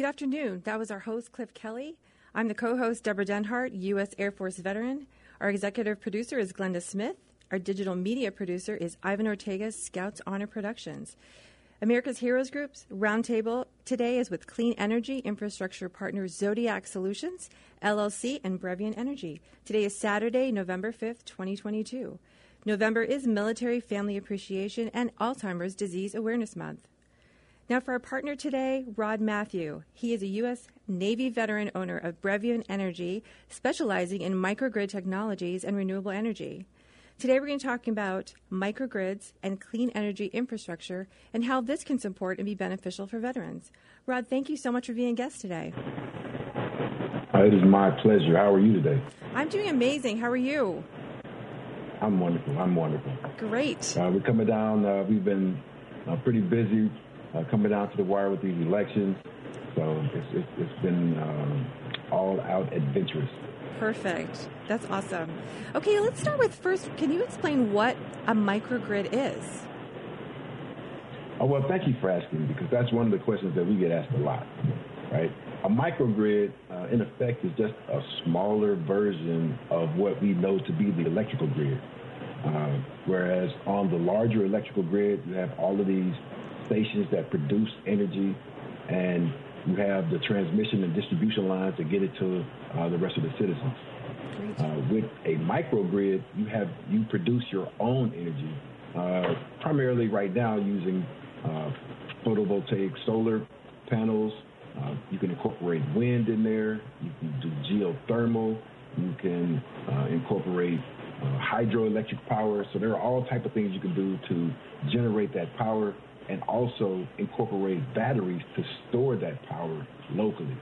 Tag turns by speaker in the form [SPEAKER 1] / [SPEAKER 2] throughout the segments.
[SPEAKER 1] Good afternoon. That was our host, Cliff Kelly. I'm the co host, Deborah Denhart, U.S. Air Force veteran. Our executive producer is Glenda Smith. Our digital media producer is Ivan Ortega, Scouts Honor Productions. America's Heroes Group's roundtable today is with Clean Energy Infrastructure partners Zodiac Solutions, LLC, and Brevian Energy. Today is Saturday, November 5th, 2022. November is Military Family Appreciation and Alzheimer's Disease Awareness Month. Now, for our partner today, Rod Matthew. He is a U.S. Navy veteran owner of Brevian Energy, specializing in microgrid technologies and renewable energy. Today, we're going to talk about microgrids and clean energy infrastructure and how this can support and be beneficial for veterans. Rod, thank you so much for being a guest today.
[SPEAKER 2] Uh, it is my pleasure. How are you today?
[SPEAKER 1] I'm doing amazing. How are you?
[SPEAKER 2] I'm wonderful. I'm wonderful.
[SPEAKER 1] Great.
[SPEAKER 2] Uh, we're coming down. Uh, we've been uh, pretty busy uh, coming down to the wire with these elections. So it's, it's, it's been um, all out adventurous.
[SPEAKER 1] Perfect. That's awesome. Okay, let's start with first. Can you explain what a microgrid is?
[SPEAKER 2] Oh, well, thank you for asking because that's one of the questions that we get asked a lot, right? A microgrid, uh, in effect, is just a smaller version of what we know to be the electrical grid. Uh, whereas on the larger electrical grid, you have all of these stations that produce energy, and you have the transmission and distribution lines to get it to uh, the rest of the citizens. Uh, with a microgrid, you have you produce your own energy, uh, primarily right now using uh, photovoltaic solar panels. Uh, you can incorporate wind in there. You can do geothermal. You can uh, incorporate hydroelectric power. So there are all type of things you can do to generate that power and also incorporate batteries to store that power locally.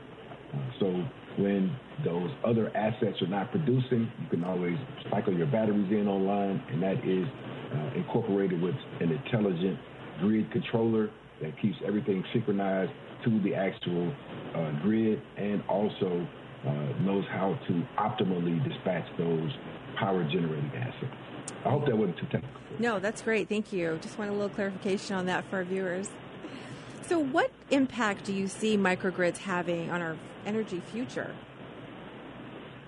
[SPEAKER 2] Uh, so when those other assets are not producing, you can always cycle your batteries in online, and that is uh, incorporated with an intelligent grid controller that keeps everything synchronized to the actual uh, grid and also uh, knows how to optimally dispatch those power generating assets. I hope that wasn't too technical.
[SPEAKER 1] No, that's great. Thank you. Just want a little clarification on that for our viewers. So, what impact do you see microgrids having on our energy future?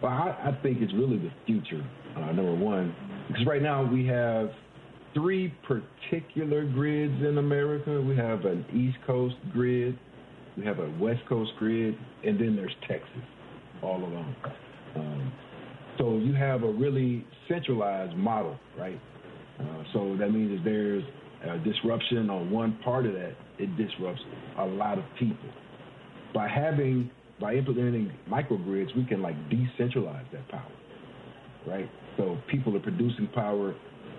[SPEAKER 2] Well, I, I think it's really the future, uh, number one, because right now we have three particular grids in America. We have an East Coast grid, we have a West Coast grid, and then there's Texas all along. Um, so you have a really centralized model, right? Uh, so that means if there's a disruption on one part of that, it disrupts a lot of people. By having, by implementing microgrids, we can like decentralize that power, right? So people are producing power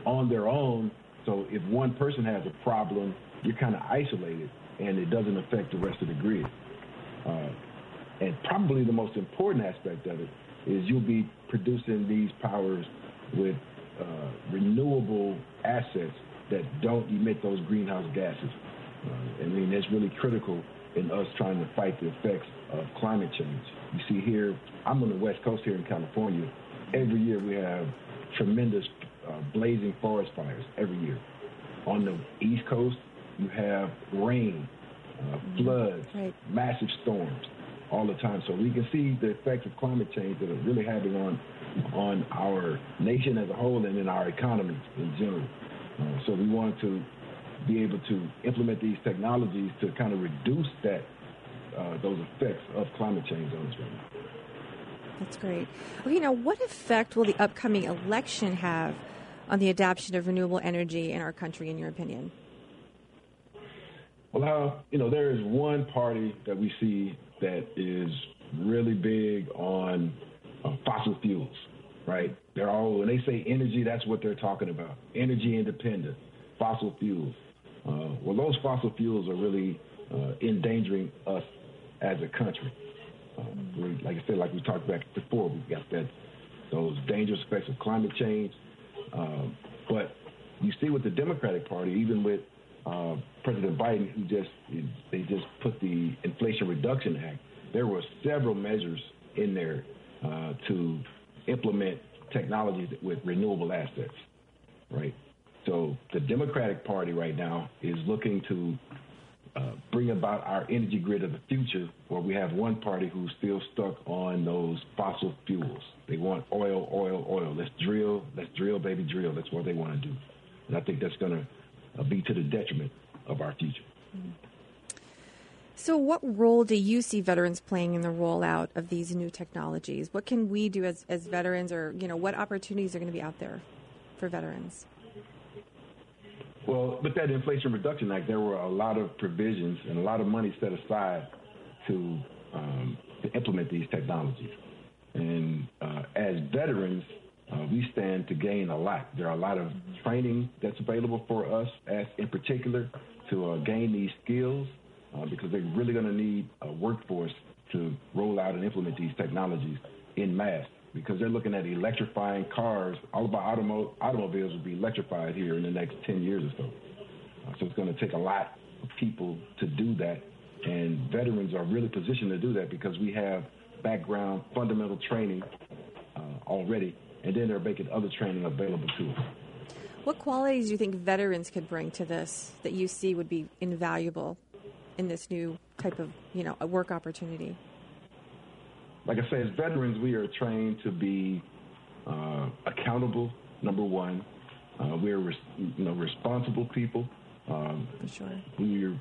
[SPEAKER 2] on their own. So if one person has a problem, you're kind of isolated and it doesn't affect the rest of the grid. Uh, and probably the most important aspect of it is you'll be producing these powers with uh, renewable assets that don't emit those greenhouse gases. Uh, I mean, that's really critical in us trying to fight the effects of climate change. You see here, I'm on the West Coast here in California. Every year we have tremendous uh, blazing forest fires every year. On the East Coast, you have rain, uh, floods, right. massive storms all the time. So we can see the effects of climate change that are really having on on our nation as a whole and in our economy in general. Uh, so we want to be able to implement these technologies to kind of reduce that uh, those effects of climate change on us right now.
[SPEAKER 1] That's great. Okay, now what effect will the upcoming election have on the adoption of renewable energy in our country, in your opinion?
[SPEAKER 2] Well, uh, you know, there is one party that we see that is really big on uh, fossil fuels, right? They're all when they say energy, that's what they're talking about: energy independent, fossil fuels. Uh, well, those fossil fuels are really uh, endangering us as a country. Um, like I said, like we talked about before, we've got that those dangerous effects of climate change. Um, but you see with the Democratic Party, even with uh, President Biden, who just they just put the Inflation Reduction Act, there were several measures in there uh, to implement technologies with renewable assets, right? So the Democratic Party right now is looking to uh, bring about our energy grid of the future, where we have one party who's still stuck on those fossil fuels. They want oil, oil, oil. Let's drill, let's drill, baby, drill. That's what they want to do. And I think that's going to uh, be to the detriment of our future.
[SPEAKER 1] So, what role do you see veterans playing in the rollout of these new technologies? What can we do as, as veterans, or you know, what opportunities are going to be out there for veterans?
[SPEAKER 2] Well, with that Inflation Reduction Act, there were a lot of provisions and a lot of money set aside to, um, to implement these technologies. And uh, as veterans, uh, we stand to gain a lot. There are a lot of training that's available for us, as in particular, to uh, gain these skills, uh, because they're really going to need a workforce to roll out and implement these technologies in mass because they're looking at electrifying cars. All of our automo- automobiles will be electrified here in the next 10 years or so. Uh, so it's going to take a lot of people to do that. And veterans are really positioned to do that because we have background fundamental training uh, already, and then they're making other training available to us.
[SPEAKER 1] What qualities do you think veterans could bring to this that you see would be invaluable in this new type of, you know, a work opportunity?
[SPEAKER 2] like I say, as veterans, we are trained to be uh, accountable. Number one, uh, we're res- you know responsible people.
[SPEAKER 1] Um, For sure.
[SPEAKER 2] We're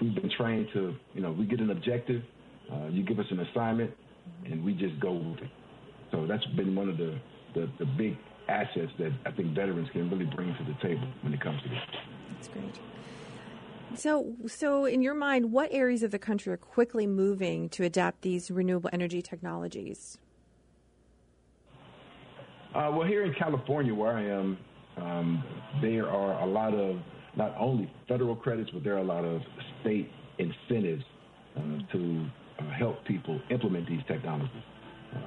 [SPEAKER 2] we've been trained to you know we get an objective, uh, you give us an assignment, and we just go with it. So that's been one of the, the, the big assets that I think veterans can really bring to the table when it comes to this.
[SPEAKER 1] That's great. So, so in your mind, what areas of the country are quickly moving to adapt these renewable energy technologies?
[SPEAKER 2] Uh, well, here in California, where I am, um, there are a lot of not only federal credits, but there are a lot of state incentives uh, to uh, help people implement these technologies. Uh,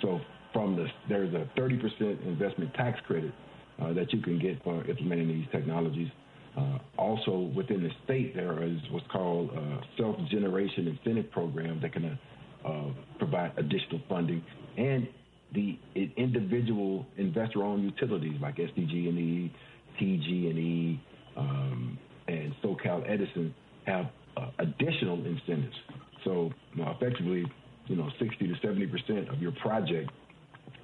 [SPEAKER 2] so, from the there's a 30% investment tax credit uh, that you can get for implementing these technologies. Uh, also, within the state, there is what's called a self-generation incentive program that can uh, provide additional funding, and the individual investor-owned utilities like SDG&E, PG&E, um, and SoCal Edison have uh, additional incentives. So, you know, effectively, you know, 60 to 70 percent of your project,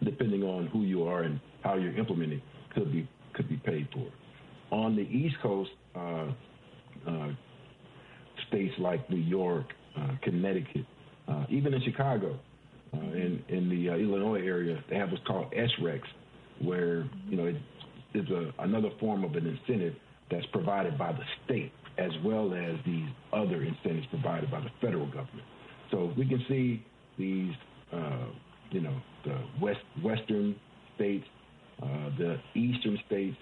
[SPEAKER 2] depending on who you are and how you're implementing, could be could be paid for on the East Coast, uh, uh, states like New York, uh, Connecticut, uh, even in Chicago, uh, in in the uh, Illinois area, they have what's called SRECs, where you know it is a, another form of an incentive that's provided by the state as well as these other incentives provided by the federal government. So we can see these, you know, the west western states, the eastern states,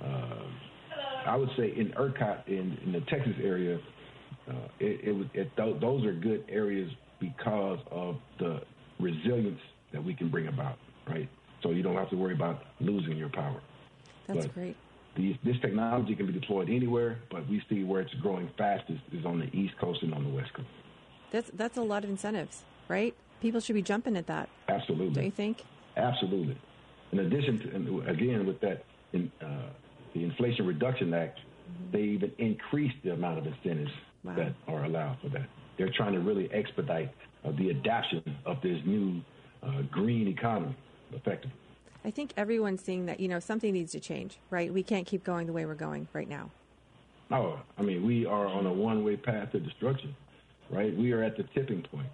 [SPEAKER 2] uh, I would say in ERCOT in, in the Texas area, uh, it, it, it, those are good areas because of the resilience that we can bring about, right? So you don't have to worry about losing your power.
[SPEAKER 1] That's but great.
[SPEAKER 2] The, this technology can be deployed anywhere, but we see where it's growing fastest is on the East Coast and on the West Coast.
[SPEAKER 1] That's that's a lot of incentives, right? People should be jumping at that.
[SPEAKER 2] Absolutely.
[SPEAKER 1] Don't you think?
[SPEAKER 2] Absolutely. In addition to, again, with that in, uh, the Inflation Reduction Act, they even increased the amount of incentives wow. that are allowed for that. They're trying to really expedite uh, the adoption of this new uh, green economy. effectively.
[SPEAKER 1] I think everyone's seeing that, you know, something needs to change, right? We can't keep going the way we're going right now.
[SPEAKER 2] Oh, I mean, we are on a one way path to destruction, right? We are at the tipping point.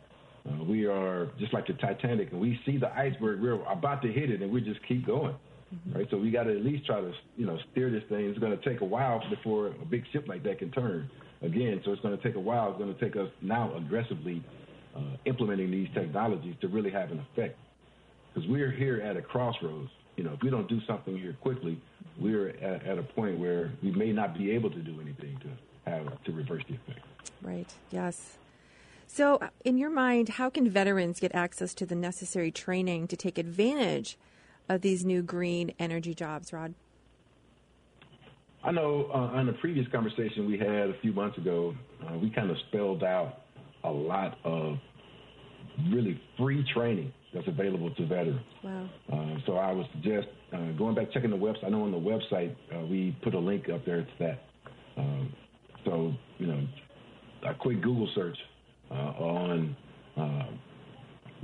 [SPEAKER 2] Uh, we are just like the Titanic, and we see the iceberg. We're about to hit it, and we just keep going, mm-hmm. right? So we got to at least try to, you know, steer this thing. It's going to take a while before a big ship like that can turn again. So it's going to take a while. It's going to take us now aggressively uh, implementing these technologies to really have an effect, because we're here at a crossroads. You know, if we don't do something here quickly, we're at, at a point where we may not be able to do anything to have to reverse the effect.
[SPEAKER 1] Right. Yes. So, uh, in your mind, how can veterans get access to the necessary training to take advantage of these new green energy jobs, Rod?
[SPEAKER 2] I know uh, on the previous conversation we had a few months ago, uh, we kind of spelled out a lot of really free training that's available to veterans.
[SPEAKER 1] Wow.
[SPEAKER 2] Uh, so I would suggest uh, going back, checking the website. I know on the website uh, we put a link up there to that. Um, so, you know, a quick Google search on uh,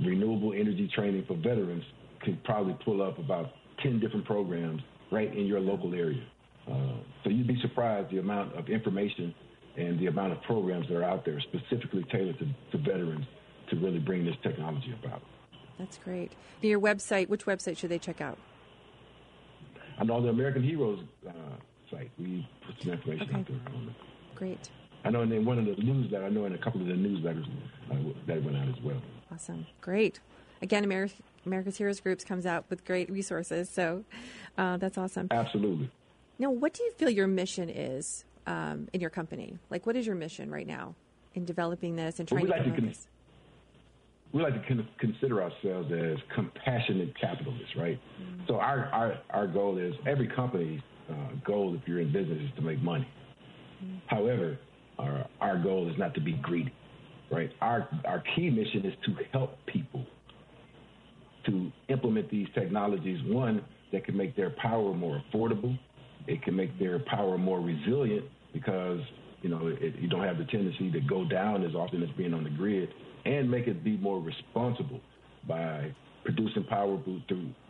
[SPEAKER 2] renewable energy training for veterans can probably pull up about 10 different programs right in your local area. Uh, so you'd be surprised the amount of information and the amount of programs that are out there specifically tailored to, to veterans to really bring this technology about.
[SPEAKER 1] That's great. Your website, which website should they check out?
[SPEAKER 2] I on the American Heroes uh, site. We put some information
[SPEAKER 1] okay.
[SPEAKER 2] out there.
[SPEAKER 1] Great.
[SPEAKER 2] I know in one of the newsletters, I know in a couple of the newsletters uh, that went out as well.
[SPEAKER 1] Awesome. Great. Again, Ameri- America's Heroes Groups comes out with great resources, so uh, that's awesome.
[SPEAKER 2] Absolutely.
[SPEAKER 1] Now, what do you feel your mission is um, in your company? Like, what is your mission right now in developing this and trying
[SPEAKER 2] well,
[SPEAKER 1] we
[SPEAKER 2] to
[SPEAKER 1] like to con- this?
[SPEAKER 2] We like to con- consider ourselves as compassionate capitalists, right? Mm-hmm. So our, our, our goal is every company's uh, goal, if you're in business, is to make money. Mm-hmm. However, our, our goal is not to be greedy, right? Our, our key mission is to help people to implement these technologies, one, that can make their power more affordable. It can make their power more resilient because, you know, it, you don't have the tendency to go down as often as being on the grid and make it be more responsible by producing power through,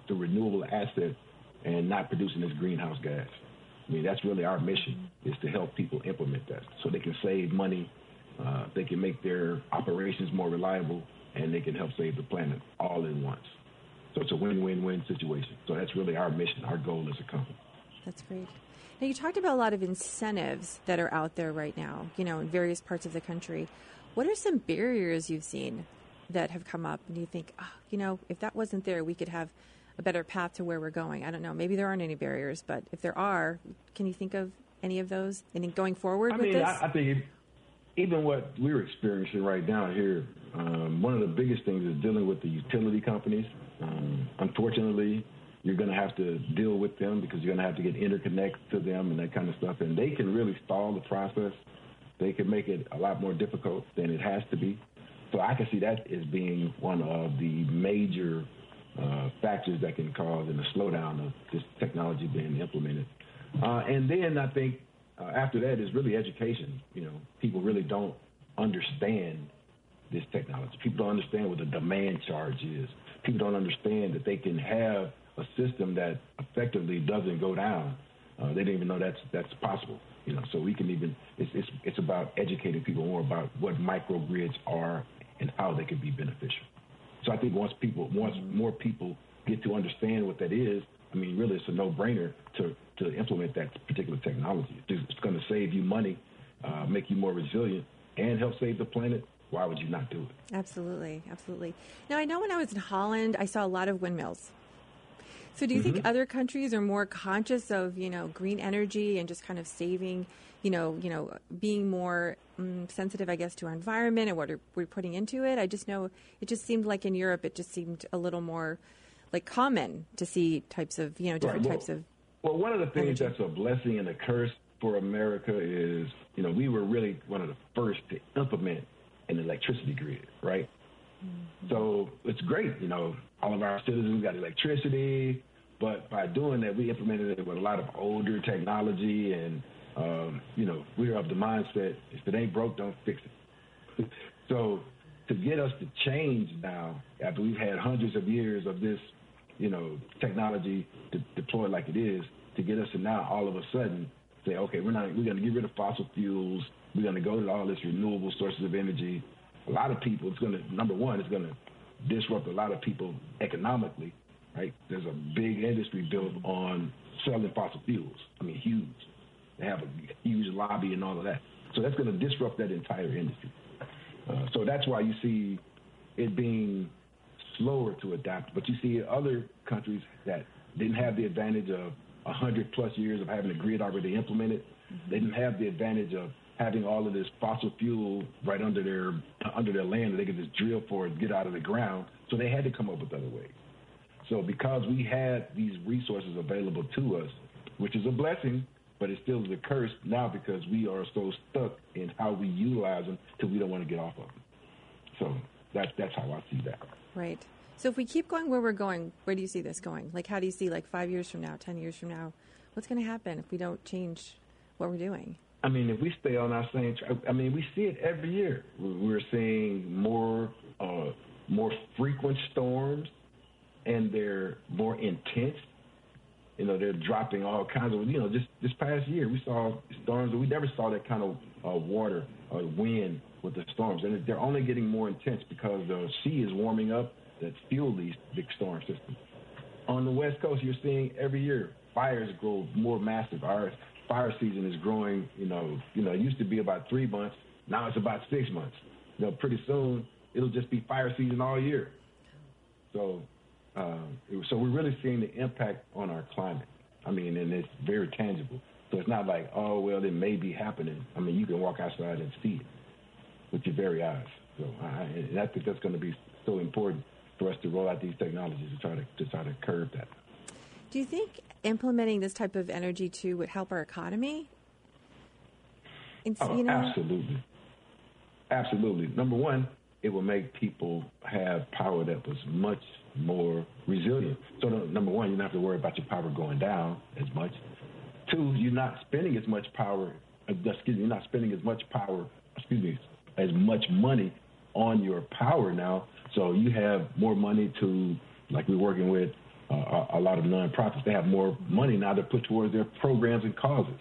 [SPEAKER 2] through renewable assets and not producing this greenhouse gas. I mean, that's really our mission is to help people implement that so they can save money, uh, they can make their operations more reliable, and they can help save the planet all in once. So it's a win-win-win situation. So that's really our mission, our goal as a company.
[SPEAKER 1] That's great. Now you talked about a lot of incentives that are out there right now, you know, in various parts of the country. What are some barriers you've seen that have come up and you think, oh, you know, if that wasn't there, we could have a better path to where we're going. I don't know. Maybe there aren't any barriers, but if there are, can you think of any of those? And going forward
[SPEAKER 2] I
[SPEAKER 1] with
[SPEAKER 2] mean,
[SPEAKER 1] this?
[SPEAKER 2] I, I think even what we're experiencing right now here, um, one of the biggest things is dealing with the utility companies. Um, unfortunately, you're going to have to deal with them because you're going to have to get interconnect to them and that kind of stuff. And they can really stall the process. They can make it a lot more difficult than it has to be. So I can see that as being one of the major uh, factors that can cause and a slowdown of this technology being implemented. Uh, and then I think uh, after that is really education. You know, people really don't understand this technology. People don't understand what the demand charge is. People don't understand that they can have a system that effectively doesn't go down. Uh, they didn't even know that's that's possible. You know, so we can even it's, it's it's about educating people more about what microgrids are and how they can be beneficial. So I think once people, once more people get to understand what that is, I mean, really, it's a no-brainer to to implement that particular technology. It's going to save you money, uh, make you more resilient, and help save the planet. Why would you not do it?
[SPEAKER 1] Absolutely, absolutely. Now, I know when I was in Holland, I saw a lot of windmills. So, do you mm-hmm. think other countries are more conscious of you know green energy and just kind of saving, you know, you know, being more um, sensitive, I guess, to our environment and what are, we're putting into it? I just know it just seemed like in Europe, it just seemed a little more like common to see types of you know different
[SPEAKER 2] right. well,
[SPEAKER 1] types of.
[SPEAKER 2] Well, one of the things energy. that's a blessing and a curse for America is you know we were really one of the first to implement an electricity grid, right? Mm-hmm. So it's great, you know, all of our citizens got electricity, but by doing that, we implemented it with a lot of older technology and um, you know, we're of the mindset if it ain't broke, don't fix it. so to get us to change now, after we've had hundreds of years of this you know, technology de- deployed like it is to get us to now all of a sudden say, okay, we're not we're going to get rid of fossil fuels. We're going to go to all this renewable sources of energy. A lot of people, it's going to number one, it's going to disrupt a lot of people economically, right? There's a big industry built on selling fossil fuels. I mean, huge. They have a huge lobby and all of that. So that's going to disrupt that entire industry. Uh, so that's why you see it being slower to adapt. But you see other countries that didn't have the advantage of 100 plus years of having a grid already implemented. Mm-hmm. They didn't have the advantage of having all of this fossil fuel right under their under their land that they could just drill for and get out of the ground. So they had to come up with other ways. So because we had these resources available to us, which is a blessing, but it still is a curse now because we are so stuck in how we utilize them till we don't want to get off of them. So that's that's how I see that.
[SPEAKER 1] Right. So if we keep going where we're going, where do you see this going? Like, how do you see like five years from now, ten years from now? What's going to happen if we don't change what we're doing?
[SPEAKER 2] I mean, if we stay on our same, I mean, we see it every year. We're seeing more, uh, more frequent storms, and they're more intense. You know, they're dropping all kinds of. You know, just this past year we saw storms. We never saw that kind of uh, water or wind with the storms, and they're only getting more intense because the sea is warming up that fuel these big storm systems. On the West Coast, you're seeing every year fires grow more massive. Our fire season is growing. You know, you know, it used to be about three months. Now it's about six months. You know, pretty soon it'll just be fire season all year. So, um, so we're really seeing the impact on our climate. I mean, and it's very tangible. So it's not like, oh well, it may be happening. I mean, you can walk outside and see it with your very eyes. So I, and I think that's going to be so important for us to roll out these technologies to try to, to try to curb that.
[SPEAKER 1] Do you think implementing this type of energy too would help our economy?
[SPEAKER 2] It's, oh, you know, absolutely. Absolutely. Number one, it will make people have power that was much more resilient. So, number one, you don't have to worry about your power going down as much. Two, you're not spending as much power. Uh, excuse me, you're not spending as much power. Excuse me, as much money on your power now. So you have more money to, like we're working with uh, a lot of nonprofits, they have more money now to put towards their programs and causes.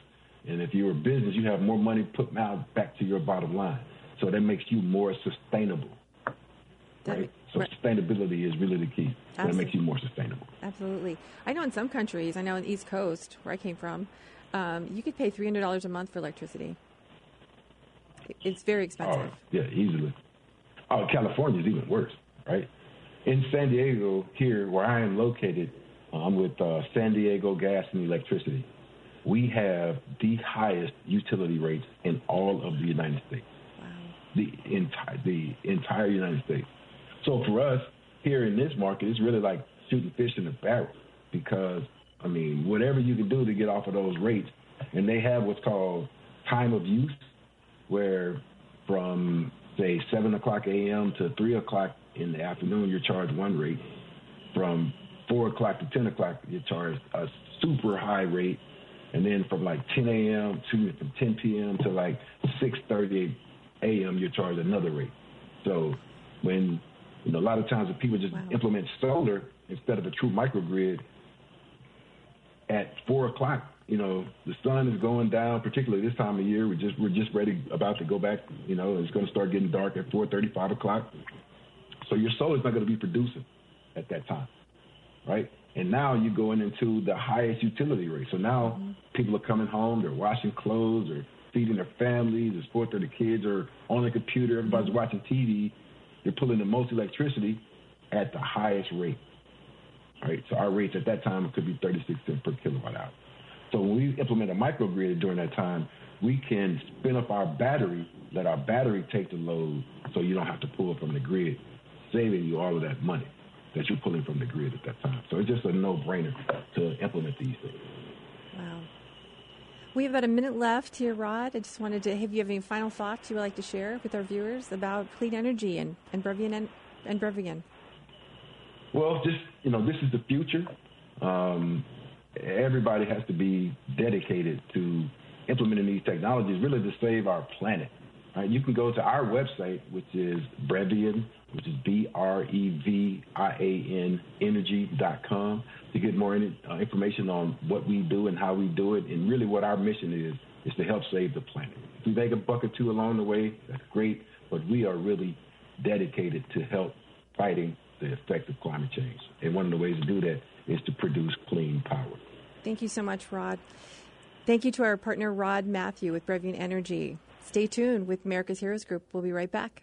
[SPEAKER 2] And if you're a business, you have more money put back to your bottom line. So that makes you more sustainable. Right? So right. sustainability is really the key. That makes you more sustainable.
[SPEAKER 1] Absolutely. I know in some countries, I know in the East Coast, where I came from, um, you could pay $300 a month for electricity. It's very expensive.
[SPEAKER 2] Oh, yeah, easily. Oh, California is even worse, right? In San Diego, here where I am located, I'm with uh, San Diego Gas and Electricity. We have the highest utility rates in all of the United States. The entire the entire United States. So for us here in this market, it's really like shooting fish in a barrel because I mean, whatever you can do to get off of those rates, and they have what's called time of use, where from say 7 o'clock a.m. to 3 o'clock in the afternoon, you're charged one rate. From 4 o'clock to 10 o'clock, you're charged a super high rate. And then from like 10 a.m. to from 10 p.m. to like 6:30 a.m., you're charged another rate. So when you know a lot of times if people just wow. implement solar instead of a true microgrid at four o'clock you know, the sun is going down, particularly this time of year. We're just we're just ready about to go back. You know, it's going to start getting dark at four thirty, five o'clock. So your solar's not going to be producing at that time, right? And now you're going into the highest utility rate. So now mm-hmm. people are coming home, they're washing clothes, or feeding their families, sporting their kids, are on the computer. Everybody's watching TV. They're pulling the most electricity at the highest rate. Right. So our rates at that time could be 36 cents per kilowatt hour. So when we implement a microgrid during that time, we can spin up our battery, let our battery take the load so you don't have to pull from the grid, saving you all of that money that you're pulling from the grid at that time. So it's just a no-brainer to implement these things.
[SPEAKER 1] Wow. We have about a minute left here, Rod. I just wanted to have you have any final thoughts you would like to share with our viewers about clean energy and, and Brevian and, and Brevian?
[SPEAKER 2] Well, just, you know, this is the future. Um, everybody has to be dedicated to implementing these technologies really to save our planet. Right? You can go to our website, which is Brevian, which is B R E V I A N energy.com to get more uh, information on what we do and how we do it, and really what our mission is is to help save the planet. If we make a buck or two along the way, that's great, but we are really dedicated to help fighting the effect of climate change. And one of the ways to do that is to produce clean power.
[SPEAKER 1] Thank you so much, Rod. Thank you to our partner, Rod Matthew with Brevian Energy. Stay tuned with America's Heroes Group. We'll be right back.